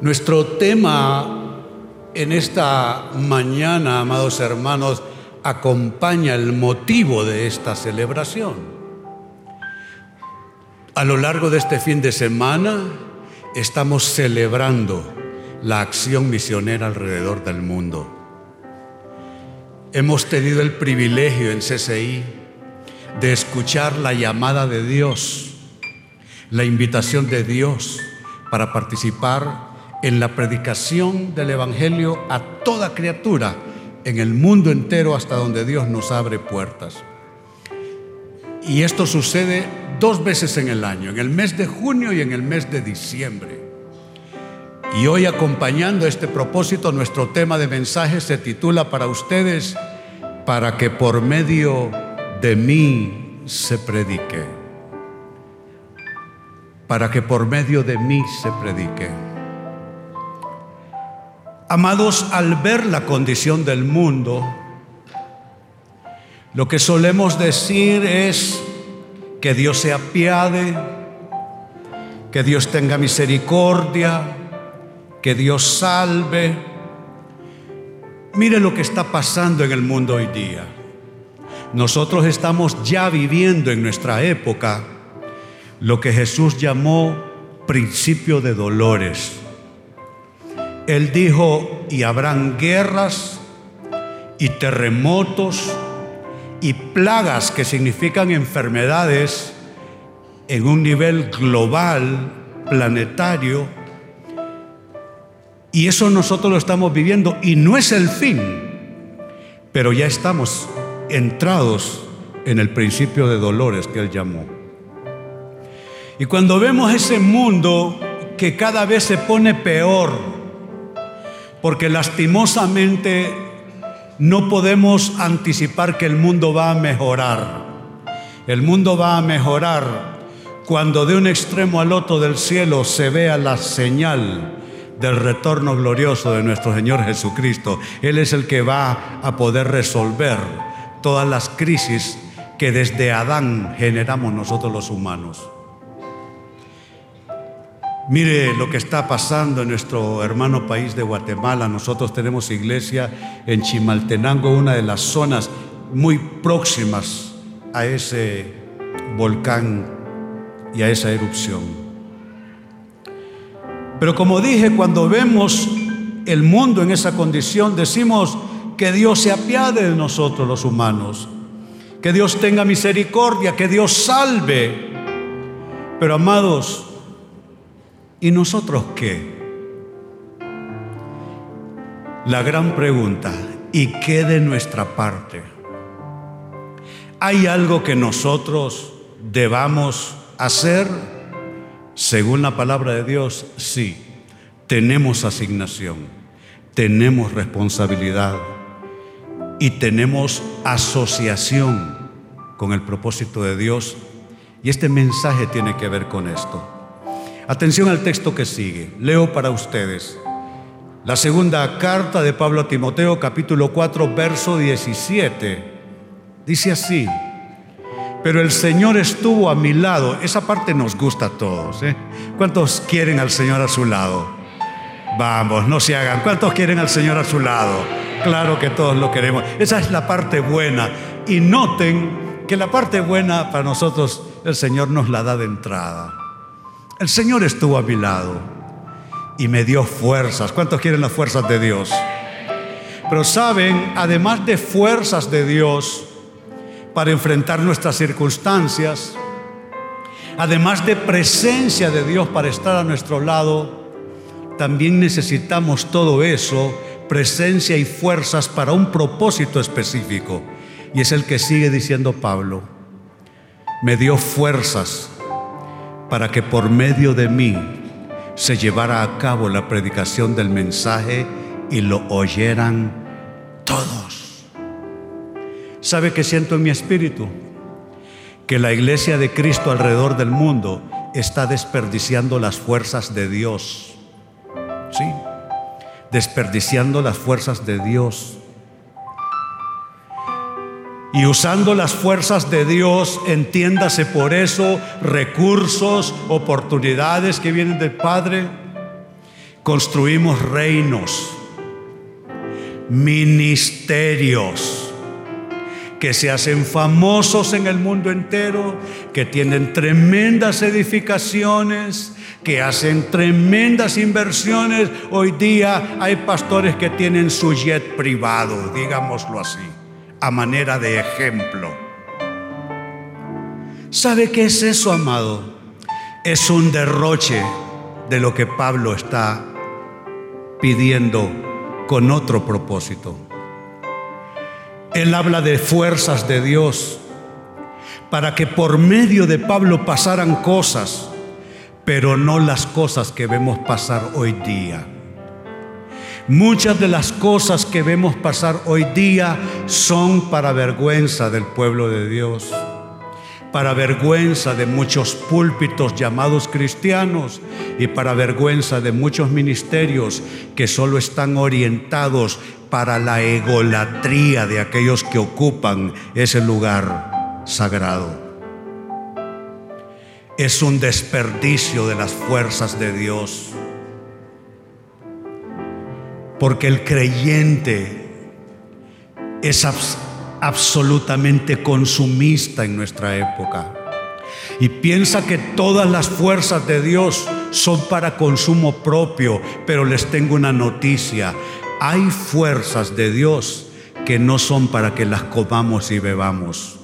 Nuestro tema en esta mañana, amados hermanos, acompaña el motivo de esta celebración. A lo largo de este fin de semana estamos celebrando la acción misionera alrededor del mundo. Hemos tenido el privilegio en CCI de escuchar la llamada de Dios, la invitación de Dios para participar en la predicación del Evangelio a toda criatura en el mundo entero hasta donde Dios nos abre puertas. Y esto sucede dos veces en el año, en el mes de junio y en el mes de diciembre. Y hoy acompañando este propósito, nuestro tema de mensaje se titula para ustedes, para que por medio de mí se predique. Para que por medio de mí se predique. Amados, al ver la condición del mundo, lo que solemos decir es que Dios se apiade, que Dios tenga misericordia, que Dios salve. Mire lo que está pasando en el mundo hoy día. Nosotros estamos ya viviendo en nuestra época lo que Jesús llamó principio de dolores. Él dijo, y habrán guerras y terremotos y plagas que significan enfermedades en un nivel global, planetario. Y eso nosotros lo estamos viviendo y no es el fin, pero ya estamos entrados en el principio de dolores que él llamó. Y cuando vemos ese mundo que cada vez se pone peor, porque lastimosamente no podemos anticipar que el mundo va a mejorar. El mundo va a mejorar cuando de un extremo al otro del cielo se vea la señal del retorno glorioso de nuestro Señor Jesucristo. Él es el que va a poder resolver todas las crisis que desde Adán generamos nosotros los humanos. Mire lo que está pasando en nuestro hermano país de Guatemala. Nosotros tenemos iglesia en Chimaltenango, una de las zonas muy próximas a ese volcán y a esa erupción. Pero como dije, cuando vemos el mundo en esa condición, decimos que Dios se apiade de nosotros los humanos, que Dios tenga misericordia, que Dios salve. Pero amados, ¿Y nosotros qué? La gran pregunta, ¿y qué de nuestra parte? ¿Hay algo que nosotros debamos hacer? Según la palabra de Dios, sí. Tenemos asignación, tenemos responsabilidad y tenemos asociación con el propósito de Dios. Y este mensaje tiene que ver con esto. Atención al texto que sigue. Leo para ustedes. La segunda carta de Pablo a Timoteo, capítulo 4, verso 17. Dice así. Pero el Señor estuvo a mi lado. Esa parte nos gusta a todos. ¿eh? ¿Cuántos quieren al Señor a su lado? Vamos, no se hagan. ¿Cuántos quieren al Señor a su lado? Claro que todos lo queremos. Esa es la parte buena. Y noten que la parte buena para nosotros el Señor nos la da de entrada. El Señor estuvo a mi lado y me dio fuerzas. ¿Cuántos quieren las fuerzas de Dios? Pero saben, además de fuerzas de Dios para enfrentar nuestras circunstancias, además de presencia de Dios para estar a nuestro lado, también necesitamos todo eso, presencia y fuerzas para un propósito específico. Y es el que sigue diciendo Pablo. Me dio fuerzas para que por medio de mí se llevara a cabo la predicación del mensaje y lo oyeran todos. ¿Sabe qué siento en mi espíritu? Que la iglesia de Cristo alrededor del mundo está desperdiciando las fuerzas de Dios. ¿Sí? Desperdiciando las fuerzas de Dios y usando las fuerzas de Dios, entiéndase por eso recursos, oportunidades que vienen del Padre, construimos reinos, ministerios que se hacen famosos en el mundo entero, que tienen tremendas edificaciones, que hacen tremendas inversiones. Hoy día hay pastores que tienen su jet privado, digámoslo así, a manera de ejemplo. ¿Sabe qué es eso, amado? Es un derroche de lo que Pablo está pidiendo con otro propósito. Él habla de fuerzas de Dios para que por medio de Pablo pasaran cosas, pero no las cosas que vemos pasar hoy día. Muchas de las cosas que vemos pasar hoy día son para vergüenza del pueblo de Dios para vergüenza de muchos púlpitos llamados cristianos y para vergüenza de muchos ministerios que solo están orientados para la egolatría de aquellos que ocupan ese lugar sagrado. Es un desperdicio de las fuerzas de Dios. Porque el creyente es absolutamente consumista en nuestra época. Y piensa que todas las fuerzas de Dios son para consumo propio, pero les tengo una noticia. Hay fuerzas de Dios que no son para que las comamos y bebamos.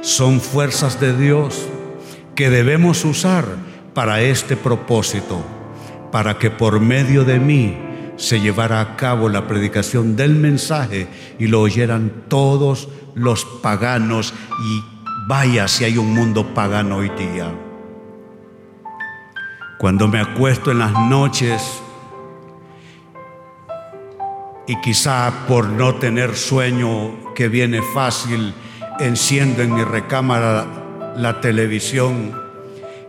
Son fuerzas de Dios que debemos usar para este propósito, para que por medio de mí se llevara a cabo la predicación del mensaje y lo oyeran todos los paganos y vaya si hay un mundo pagano hoy día. Cuando me acuesto en las noches y quizá por no tener sueño que viene fácil, enciendo en mi recámara la televisión,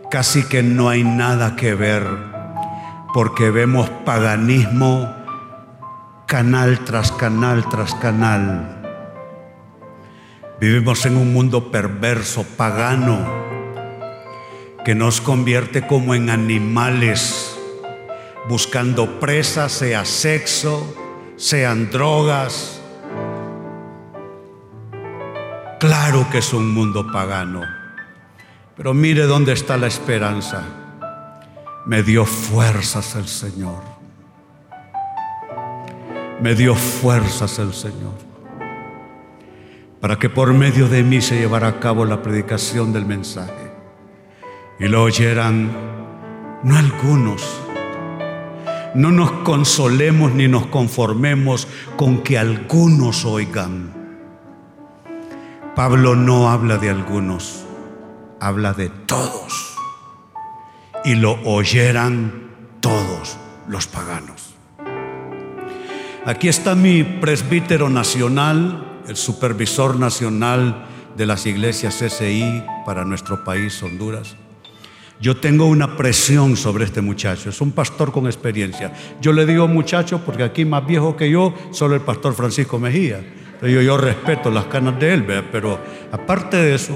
casi que no hay nada que ver porque vemos paganismo canal tras canal tras canal. Vivimos en un mundo perverso, pagano, que nos convierte como en animales, buscando presas, sea sexo, sean drogas. Claro que es un mundo pagano, pero mire dónde está la esperanza me dio fuerzas el Señor. Me dio fuerzas el Señor. Para que por medio de mí se llevara a cabo la predicación del mensaje. Y lo oyeran no algunos. No nos consolemos ni nos conformemos con que algunos oigan. Pablo no habla de algunos, habla de todos y lo oyeran todos los paganos. Aquí está mi presbítero nacional, el supervisor nacional de las iglesias CCI para nuestro país, Honduras. Yo tengo una presión sobre este muchacho, es un pastor con experiencia. Yo le digo muchacho porque aquí más viejo que yo, solo el pastor Francisco Mejía. Yo, yo respeto las canas de él, pero aparte de eso,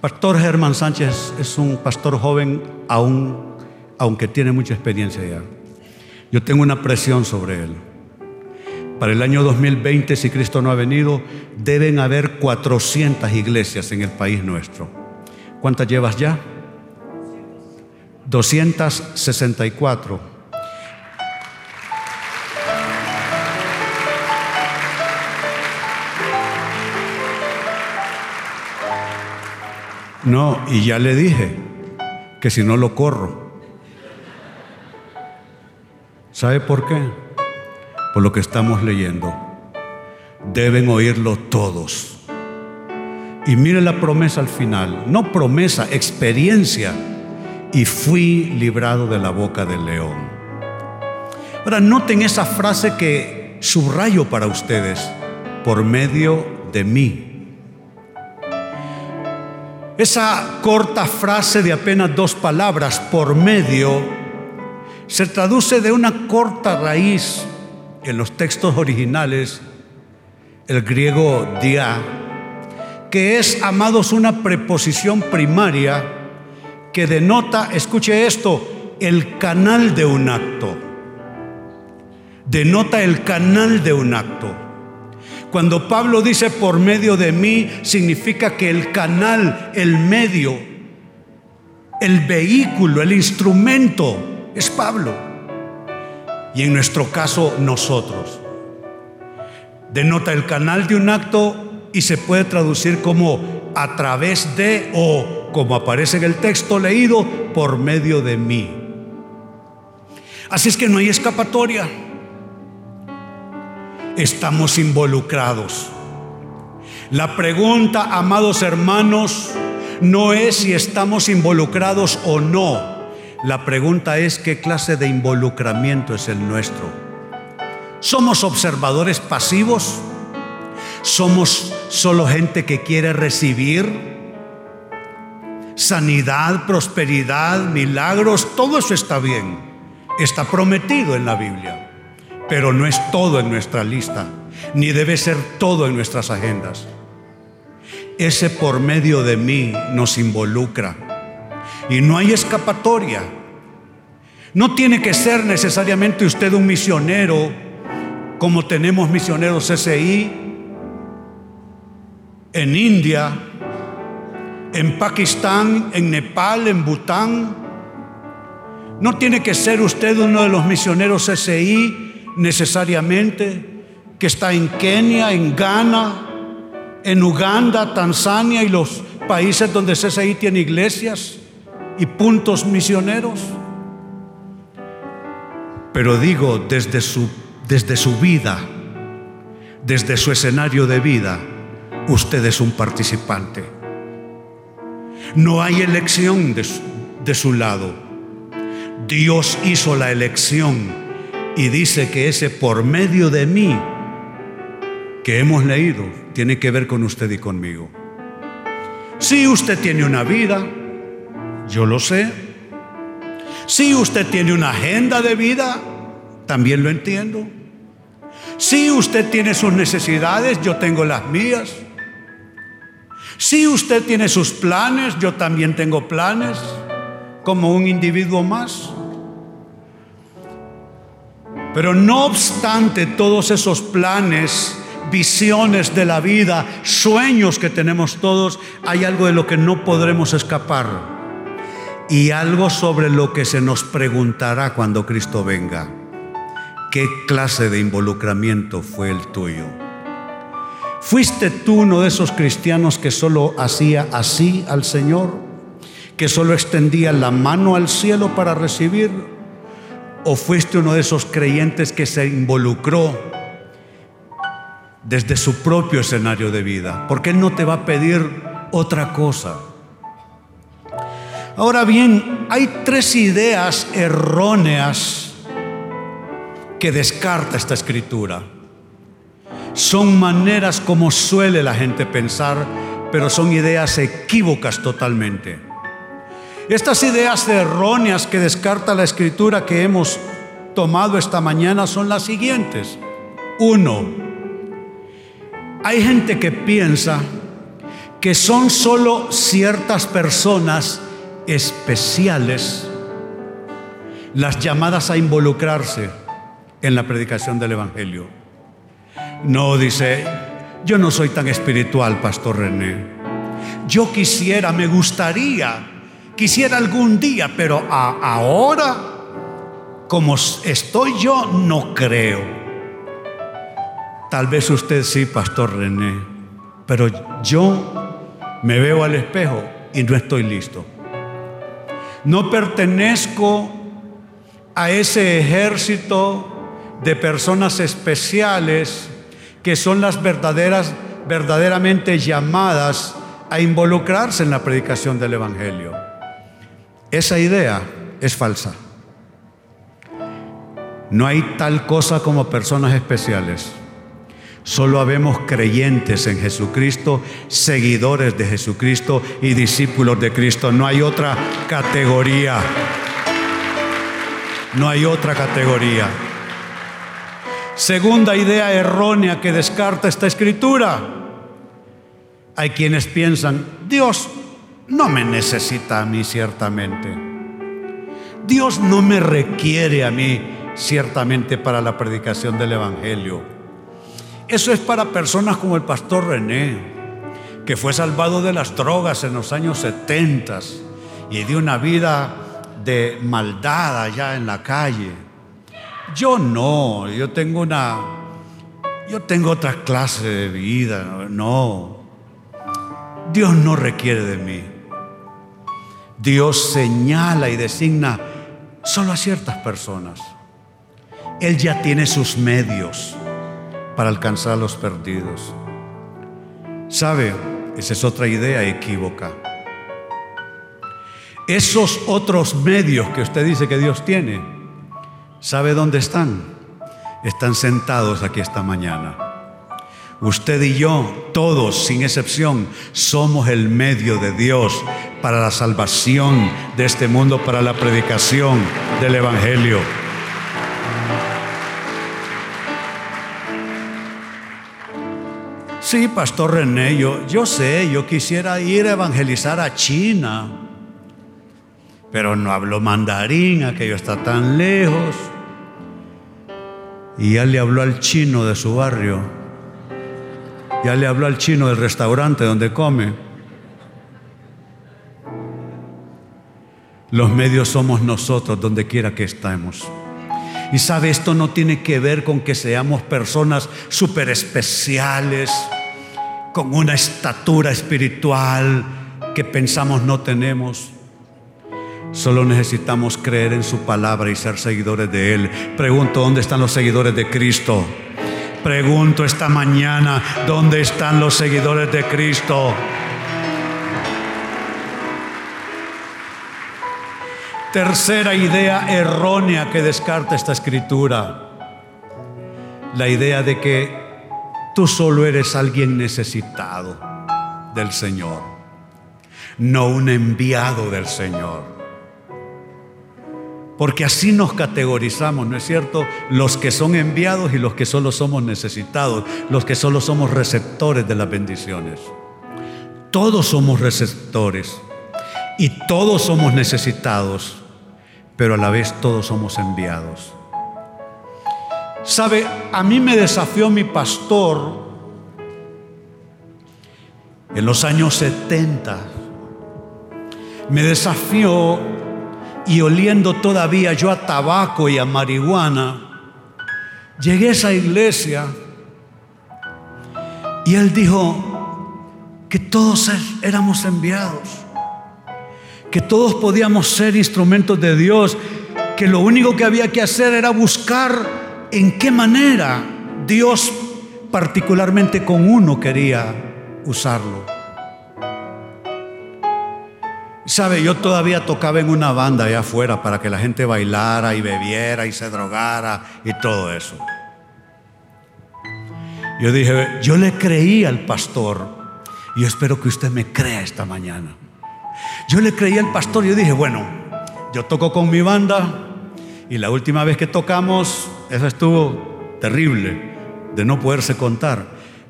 Pastor Germán Sánchez es un pastor joven, aún, aunque tiene mucha experiencia ya. Yo tengo una presión sobre él. Para el año 2020, si Cristo no ha venido, deben haber 400 iglesias en el país nuestro. ¿Cuántas llevas ya? 264. No, y ya le dije que si no lo corro. ¿Sabe por qué? Por lo que estamos leyendo. Deben oírlo todos. Y mire la promesa al final. No promesa, experiencia. Y fui librado de la boca del león. Ahora noten esa frase que subrayo para ustedes. Por medio de mí esa corta frase de apenas dos palabras por medio se traduce de una corta raíz en los textos originales, el griego dia, que es, amados, una preposición primaria que denota, escuche esto, el canal de un acto. denota el canal de un acto. Cuando Pablo dice por medio de mí, significa que el canal, el medio, el vehículo, el instrumento es Pablo. Y en nuestro caso, nosotros. Denota el canal de un acto y se puede traducir como a través de o, como aparece en el texto leído, por medio de mí. Así es que no hay escapatoria estamos involucrados. La pregunta, amados hermanos, no es si estamos involucrados o no. La pregunta es qué clase de involucramiento es el nuestro. ¿Somos observadores pasivos? ¿Somos solo gente que quiere recibir? Sanidad, prosperidad, milagros, todo eso está bien. Está prometido en la Biblia pero no es todo en nuestra lista, ni debe ser todo en nuestras agendas. Ese por medio de mí nos involucra y no hay escapatoria. No tiene que ser necesariamente usted un misionero como tenemos misioneros SI en India, en Pakistán, en Nepal, en Bután. No tiene que ser usted uno de los misioneros SI necesariamente que está en Kenia, en Ghana, en Uganda, Tanzania y los países donde CSI tiene iglesias y puntos misioneros. Pero digo, desde su, desde su vida, desde su escenario de vida, usted es un participante. No hay elección de de su lado. Dios hizo la elección y dice que ese por medio de mí que hemos leído tiene que ver con usted y conmigo. Si usted tiene una vida, yo lo sé. Si usted tiene una agenda de vida, también lo entiendo. Si usted tiene sus necesidades, yo tengo las mías. Si usted tiene sus planes, yo también tengo planes, como un individuo más. Pero no obstante todos esos planes, visiones de la vida, sueños que tenemos todos, hay algo de lo que no podremos escapar. Y algo sobre lo que se nos preguntará cuando Cristo venga. ¿Qué clase de involucramiento fue el tuyo? ¿Fuiste tú uno de esos cristianos que solo hacía así al Señor? ¿Que solo extendía la mano al cielo para recibir? ¿O fuiste uno de esos creyentes que se involucró desde su propio escenario de vida? Porque Él no te va a pedir otra cosa. Ahora bien, hay tres ideas erróneas que descarta esta escritura. Son maneras como suele la gente pensar, pero son ideas equívocas totalmente. Estas ideas erróneas que descarta la escritura que hemos tomado esta mañana son las siguientes. Uno, hay gente que piensa que son solo ciertas personas especiales las llamadas a involucrarse en la predicación del Evangelio. No dice, yo no soy tan espiritual, Pastor René. Yo quisiera, me gustaría Quisiera algún día, pero ahora, como estoy yo, no creo. Tal vez usted sí, Pastor René, pero yo me veo al espejo y no estoy listo. No pertenezco a ese ejército de personas especiales que son las verdaderas, verdaderamente llamadas a involucrarse en la predicación del Evangelio. Esa idea es falsa. No hay tal cosa como personas especiales. Solo habemos creyentes en Jesucristo, seguidores de Jesucristo y discípulos de Cristo. No hay otra categoría. No hay otra categoría. Segunda idea errónea que descarta esta escritura. Hay quienes piensan, Dios no me necesita a mí ciertamente. Dios no me requiere a mí ciertamente para la predicación del Evangelio. Eso es para personas como el pastor René, que fue salvado de las drogas en los años 70 y de una vida de maldad allá en la calle. Yo no, yo tengo una, yo tengo otra clase de vida, no. Dios no requiere de mí. Dios señala y designa solo a ciertas personas. Él ya tiene sus medios para alcanzar a los perdidos. ¿Sabe? Esa es otra idea equívoca. Esos otros medios que usted dice que Dios tiene, ¿sabe dónde están? Están sentados aquí esta mañana. Usted y yo, todos sin excepción, somos el medio de Dios para la salvación de este mundo, para la predicación del Evangelio. Sí, Pastor René, yo, yo sé, yo quisiera ir a evangelizar a China, pero no hablo mandarín, aquello está tan lejos. Y ya le habló al chino de su barrio, ya le habló al chino del restaurante donde come. Los medios somos nosotros donde quiera que estemos. Y sabe, esto no tiene que ver con que seamos personas súper especiales con una estatura espiritual que pensamos no tenemos. Solo necesitamos creer en su palabra y ser seguidores de Él. Pregunto, ¿dónde están los seguidores de Cristo? Pregunto esta mañana, ¿dónde están los seguidores de Cristo? Tercera idea errónea que descarta esta escritura. La idea de que Tú solo eres alguien necesitado del Señor, no un enviado del Señor. Porque así nos categorizamos, ¿no es cierto? Los que son enviados y los que solo somos necesitados, los que solo somos receptores de las bendiciones. Todos somos receptores y todos somos necesitados, pero a la vez todos somos enviados. Sabe, a mí me desafió mi pastor en los años 70. Me desafió y oliendo todavía yo a tabaco y a marihuana, llegué a esa iglesia y él dijo que todos éramos enviados, que todos podíamos ser instrumentos de Dios, que lo único que había que hacer era buscar en qué manera Dios particularmente con uno quería usarlo. Sabe, yo todavía tocaba en una banda allá afuera para que la gente bailara y bebiera y se drogara y todo eso. Yo dije, yo le creí al pastor y espero que usted me crea esta mañana. Yo le creí al pastor y yo dije, bueno, yo toco con mi banda y la última vez que tocamos eso estuvo terrible de no poderse contar.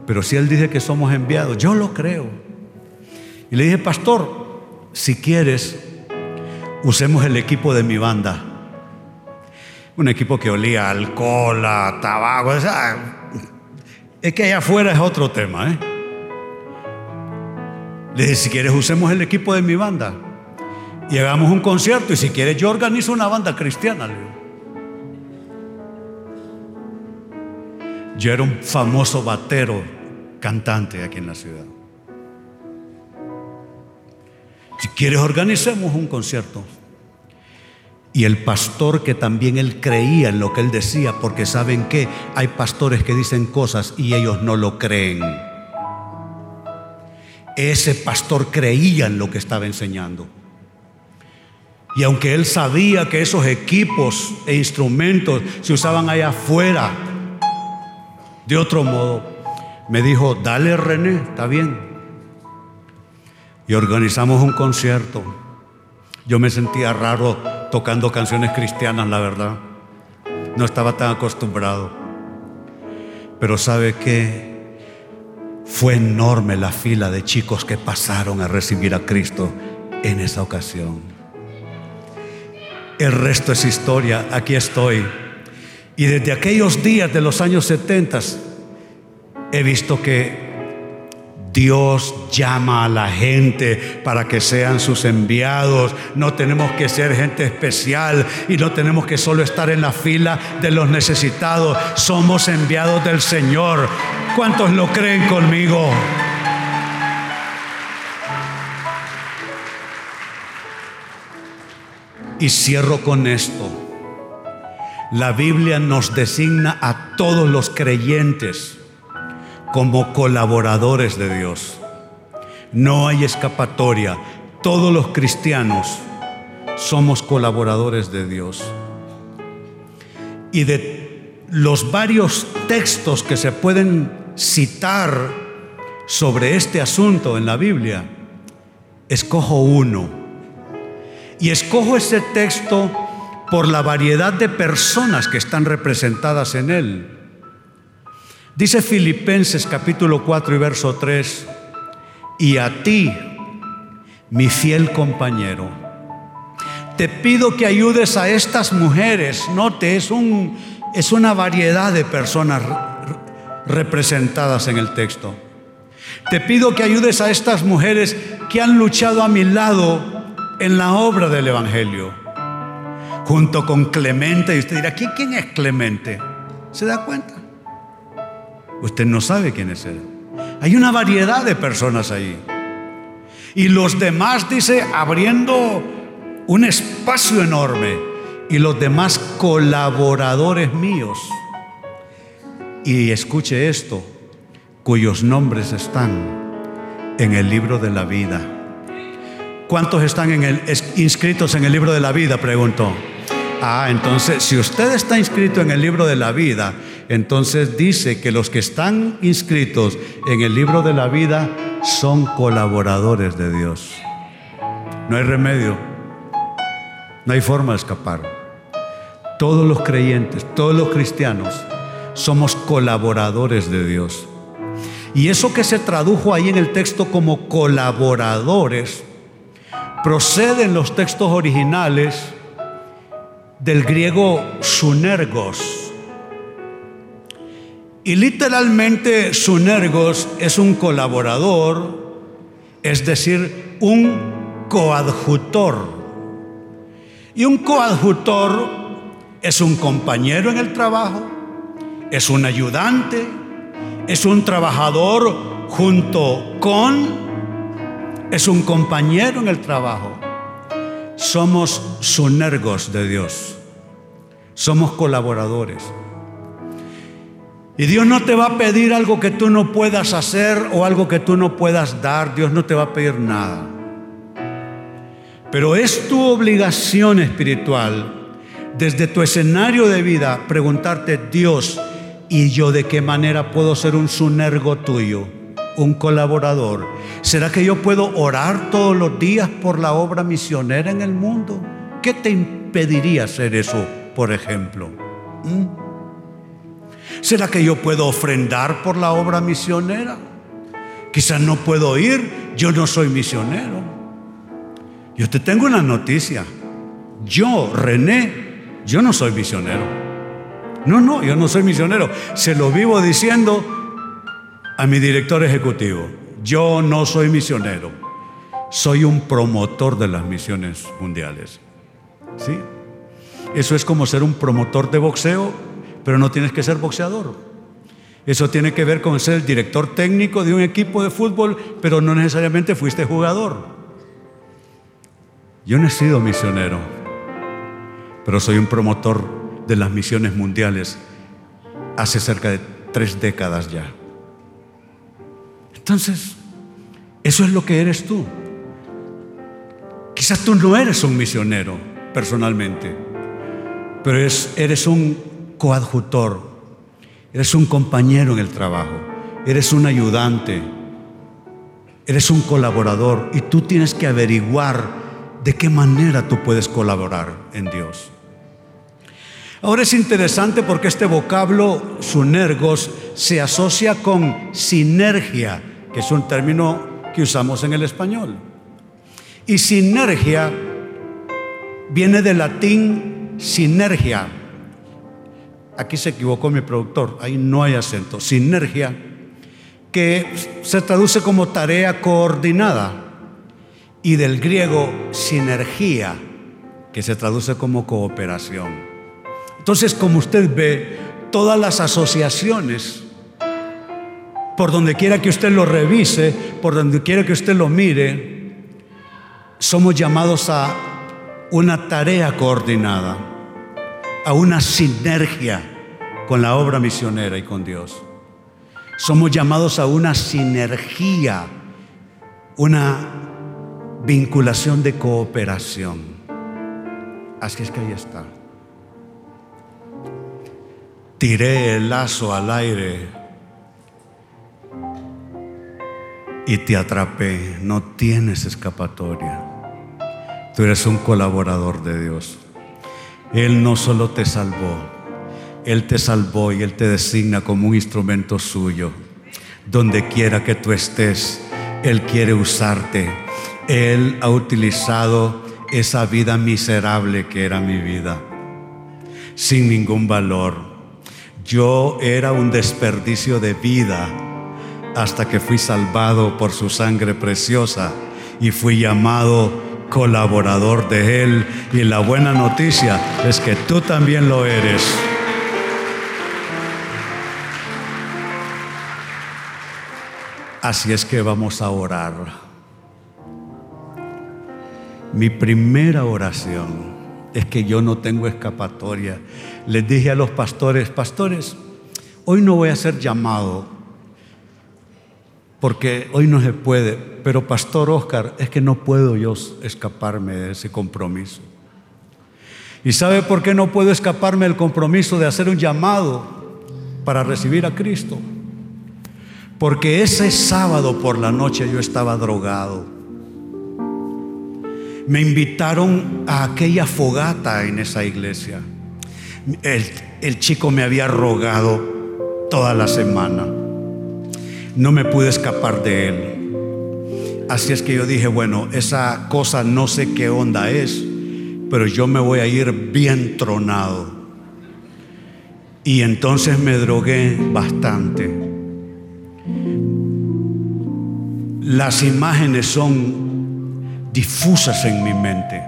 Pero si Él dice que somos enviados, yo lo creo. Y le dije, pastor, si quieres, usemos el equipo de mi banda. Un equipo que olía alcohol, a tabaco. es que allá afuera es otro tema. ¿eh? Le dije, si quieres, usemos el equipo de mi banda. Y hagamos un concierto. Y si quieres, yo organizo una banda cristiana. Le Yo era un famoso batero cantante aquí en la ciudad. Si quieres, organicemos un concierto. Y el pastor que también él creía en lo que él decía, porque saben que hay pastores que dicen cosas y ellos no lo creen. Ese pastor creía en lo que estaba enseñando. Y aunque él sabía que esos equipos e instrumentos se usaban allá afuera, de otro modo, me dijo, dale René, está bien. Y organizamos un concierto. Yo me sentía raro tocando canciones cristianas, la verdad. No estaba tan acostumbrado. Pero sabe que fue enorme la fila de chicos que pasaron a recibir a Cristo en esa ocasión. El resto es historia. Aquí estoy Y desde aquellos días de los años 70 he visto que Dios llama a la gente para que sean sus enviados. No tenemos que ser gente especial y no tenemos que solo estar en la fila de los necesitados. Somos enviados del Señor. ¿Cuántos lo creen conmigo? Y cierro con esto. La Biblia nos designa a todos los creyentes como colaboradores de Dios. No hay escapatoria. Todos los cristianos somos colaboradores de Dios. Y de los varios textos que se pueden citar sobre este asunto en la Biblia, escojo uno. Y escojo ese texto por la variedad de personas que están representadas en él. Dice Filipenses capítulo 4 y verso 3, y a ti, mi fiel compañero, te pido que ayudes a estas mujeres. Note, es, un, es una variedad de personas representadas en el texto. Te pido que ayudes a estas mujeres que han luchado a mi lado en la obra del Evangelio, junto con Clemente. Y usted dirá, ¿quién es Clemente? ¿Se da cuenta? Usted no sabe quién es Él. Hay una variedad de personas ahí. Y los demás, dice, abriendo un espacio enorme. Y los demás colaboradores míos. Y escuche esto, cuyos nombres están en el libro de la vida. ¿Cuántos están en el, inscritos en el libro de la vida? Preguntó. Ah, entonces, si usted está inscrito en el libro de la vida, entonces dice que los que están inscritos en el libro de la vida son colaboradores de Dios. No hay remedio, no hay forma de escapar. Todos los creyentes, todos los cristianos, somos colaboradores de Dios. Y eso que se tradujo ahí en el texto como colaboradores, procede en los textos originales del griego sunergos. Y literalmente sunergos es un colaborador, es decir, un coadjutor. Y un coadjutor es un compañero en el trabajo, es un ayudante, es un trabajador junto con, es un compañero en el trabajo somos sunergos de Dios. Somos colaboradores. Y Dios no te va a pedir algo que tú no puedas hacer o algo que tú no puedas dar. Dios no te va a pedir nada. Pero es tu obligación espiritual desde tu escenario de vida preguntarte, Dios, ¿y yo de qué manera puedo ser un sunergo tuyo? Un colaborador? ¿Será que yo puedo orar todos los días por la obra misionera en el mundo? ¿Qué te impediría hacer eso, por ejemplo? ¿Mm? ¿Será que yo puedo ofrendar por la obra misionera? Quizás no puedo ir, yo no soy misionero. Yo te tengo una noticia. Yo, René, yo no soy misionero. No, no, yo no soy misionero. Se lo vivo diciendo a mi director ejecutivo, yo no soy misionero, soy un promotor de las misiones mundiales. ¿Sí? Eso es como ser un promotor de boxeo, pero no tienes que ser boxeador. Eso tiene que ver con ser el director técnico de un equipo de fútbol, pero no necesariamente fuiste jugador. Yo no he sido misionero, pero soy un promotor de las misiones mundiales hace cerca de tres décadas ya. Entonces, eso es lo que eres tú. Quizás tú no eres un misionero personalmente, pero eres un coadjutor, eres un compañero en el trabajo, eres un ayudante, eres un colaborador y tú tienes que averiguar de qué manera tú puedes colaborar en Dios. Ahora es interesante porque este vocablo sunergos se asocia con sinergia que es un término que usamos en el español. Y sinergia viene del latín sinergia, aquí se equivocó mi productor, ahí no hay acento, sinergia, que se traduce como tarea coordinada, y del griego sinergia, que se traduce como cooperación. Entonces, como usted ve, todas las asociaciones, por donde quiera que usted lo revise, por donde quiera que usted lo mire, somos llamados a una tarea coordinada, a una sinergia con la obra misionera y con Dios. Somos llamados a una sinergia, una vinculación de cooperación. Así es que ahí está. Tiré el lazo al aire y te atrapé. No tienes escapatoria. Tú eres un colaborador de Dios. Él no solo te salvó, Él te salvó y Él te designa como un instrumento suyo. Donde quiera que tú estés, Él quiere usarte. Él ha utilizado esa vida miserable que era mi vida, sin ningún valor. Yo era un desperdicio de vida hasta que fui salvado por su sangre preciosa y fui llamado colaborador de Él. Y la buena noticia es que tú también lo eres. Así es que vamos a orar. Mi primera oración es que yo no tengo escapatoria. Les dije a los pastores, pastores, hoy no voy a ser llamado porque hoy no se puede, pero Pastor Oscar, es que no puedo yo escaparme de ese compromiso. ¿Y sabe por qué no puedo escaparme del compromiso de hacer un llamado para recibir a Cristo? Porque ese sábado por la noche yo estaba drogado. Me invitaron a aquella fogata en esa iglesia. El, el chico me había rogado toda la semana no me pude escapar de él. Así es que yo dije, bueno, esa cosa no sé qué onda es, pero yo me voy a ir bien tronado. Y entonces me drogué bastante. Las imágenes son difusas en mi mente,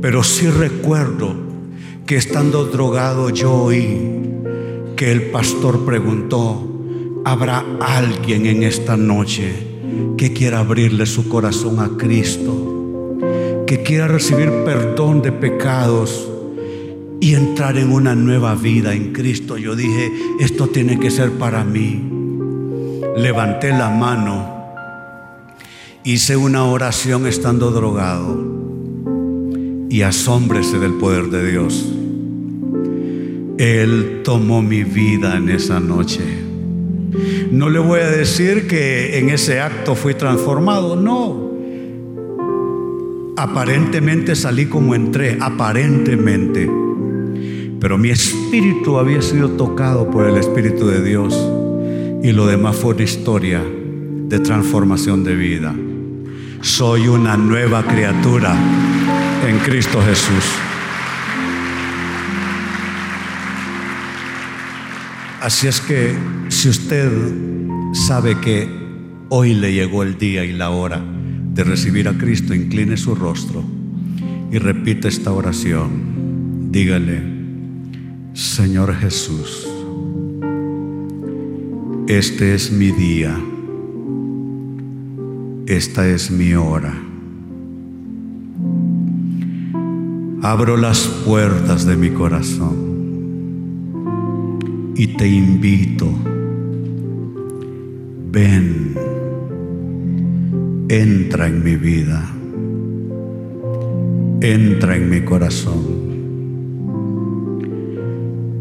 pero sí recuerdo que estando drogado yo oí que el pastor preguntó, habrá alguien en esta noche que quiera abrirle su corazón a Cristo, que quiera recibir perdón de pecados y entrar en una nueva vida en Cristo. Yo dije, esto tiene que ser para mí. Levanté la mano, hice una oración estando drogado y asómbrese del poder de Dios. Él tomó mi vida en esa noche. No le voy a decir que en ese acto fui transformado, no. Aparentemente salí como entré, aparentemente. Pero mi espíritu había sido tocado por el Espíritu de Dios y lo demás fue una historia de transformación de vida. Soy una nueva criatura en Cristo Jesús. Así es que si usted sabe que hoy le llegó el día y la hora de recibir a Cristo, incline su rostro y repita esta oración. Dígale, Señor Jesús, este es mi día, esta es mi hora. Abro las puertas de mi corazón y te invito, ven, entra en mi vida, entra en mi corazón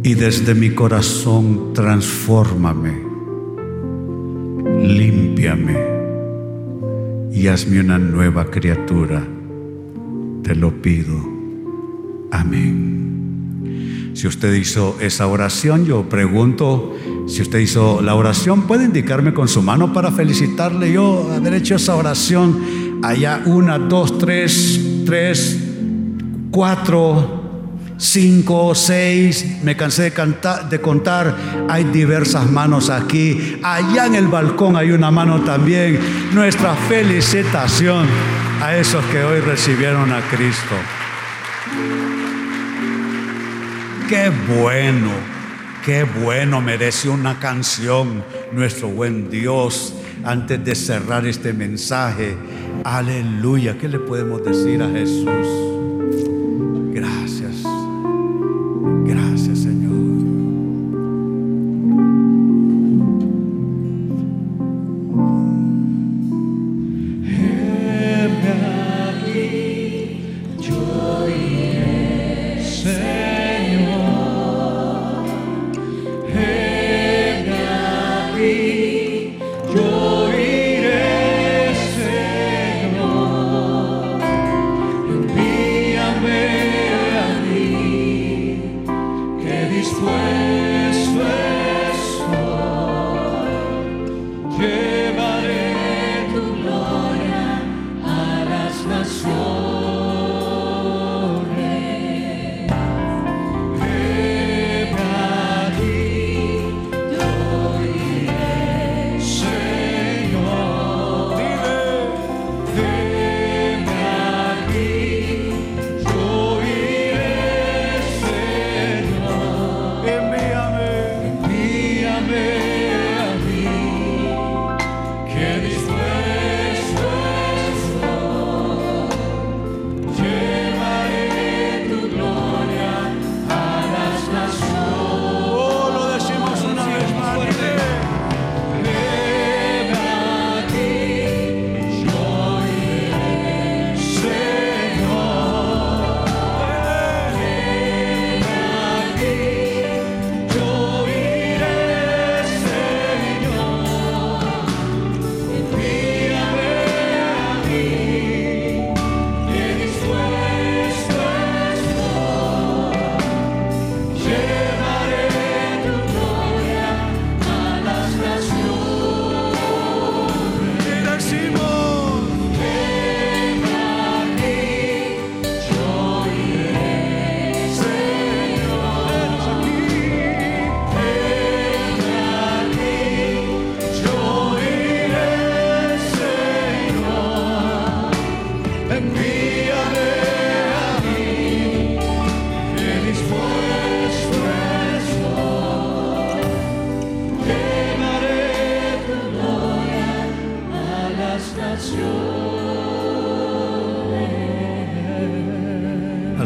y desde mi corazón transfórmame, límpiame y hazme una nueva criatura. Te lo pido. Amén. Si usted hizo esa oración, yo pregunto, si usted hizo la oración, puede indicarme con su mano para felicitarle yo haber hecho esa oración. Allá una, dos, tres, tres, cuatro. cinco seis, me cansé de, de contar, hay diversas manos aquí. Allá en el balcón hay una mano también. Nuestra felicitación a esos que hoy recibieron a Cristo. Qué bueno, qué bueno merece una canción nuestro buen Dios antes de cerrar este mensaje. Aleluya, ¿qué le podemos decir a Jesús?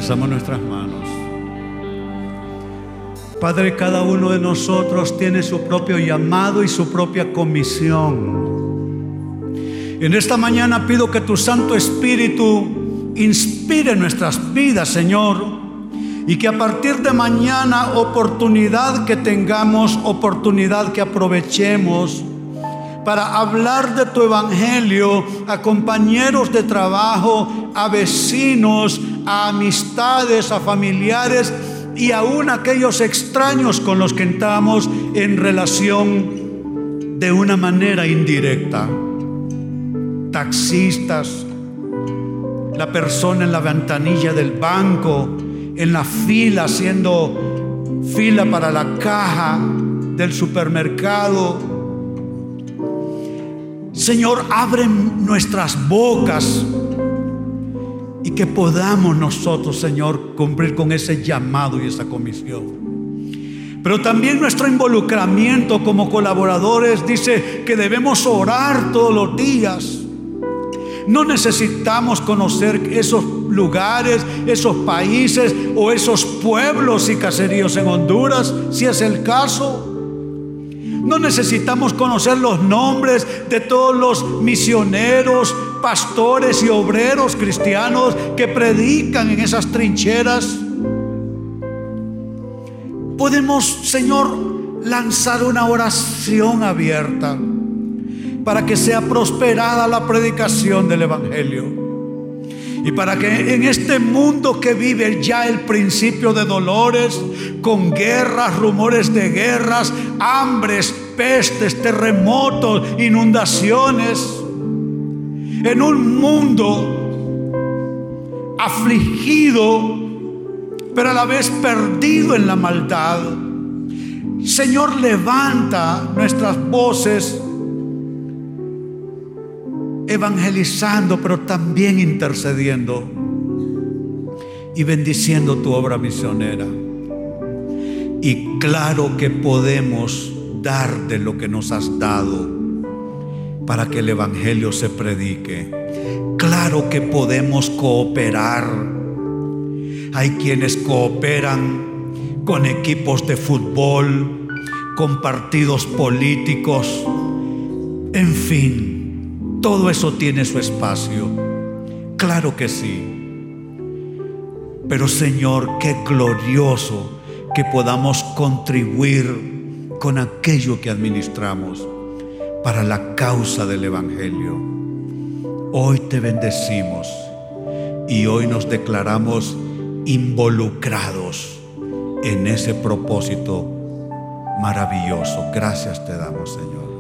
Nuestras manos. Padre, cada uno de nosotros tiene su propio llamado y su propia comisión. En esta mañana pido que tu Santo Espíritu inspire nuestras vidas, Señor, y que a partir de mañana oportunidad que tengamos, oportunidad que aprovechemos, para hablar de tu evangelio a compañeros de trabajo, a vecinos, a amistades, a familiares y aún aquellos extraños con los que entramos en relación de una manera indirecta. Taxistas, la persona en la ventanilla del banco, en la fila haciendo fila para la caja del supermercado, Señor, abre nuestras bocas y que podamos nosotros, Señor, cumplir con ese llamado y esa comisión. Pero también nuestro involucramiento como colaboradores dice que debemos orar todos los días. No necesitamos conocer esos lugares, esos países o esos pueblos y caseríos en Honduras, si es el caso. No necesitamos conocer los nombres de todos los misioneros, pastores y obreros cristianos que predican en esas trincheras. Podemos, Señor, lanzar una oración abierta para que sea prosperada la predicación del Evangelio. Y para que en este mundo que vive ya el principio de dolores, con guerras, rumores de guerras, hambres, pestes, terremotos, inundaciones, en un mundo afligido pero a la vez perdido en la maldad. Señor, levanta nuestras voces evangelizando, pero también intercediendo y bendiciendo tu obra misionera. Y claro que podemos dar de lo que nos has dado para que el Evangelio se predique. Claro que podemos cooperar. Hay quienes cooperan con equipos de fútbol, con partidos políticos, en fin, todo eso tiene su espacio. Claro que sí. Pero Señor, qué glorioso que podamos contribuir con aquello que administramos para la causa del Evangelio. Hoy te bendecimos y hoy nos declaramos involucrados en ese propósito maravilloso. Gracias te damos, Señor.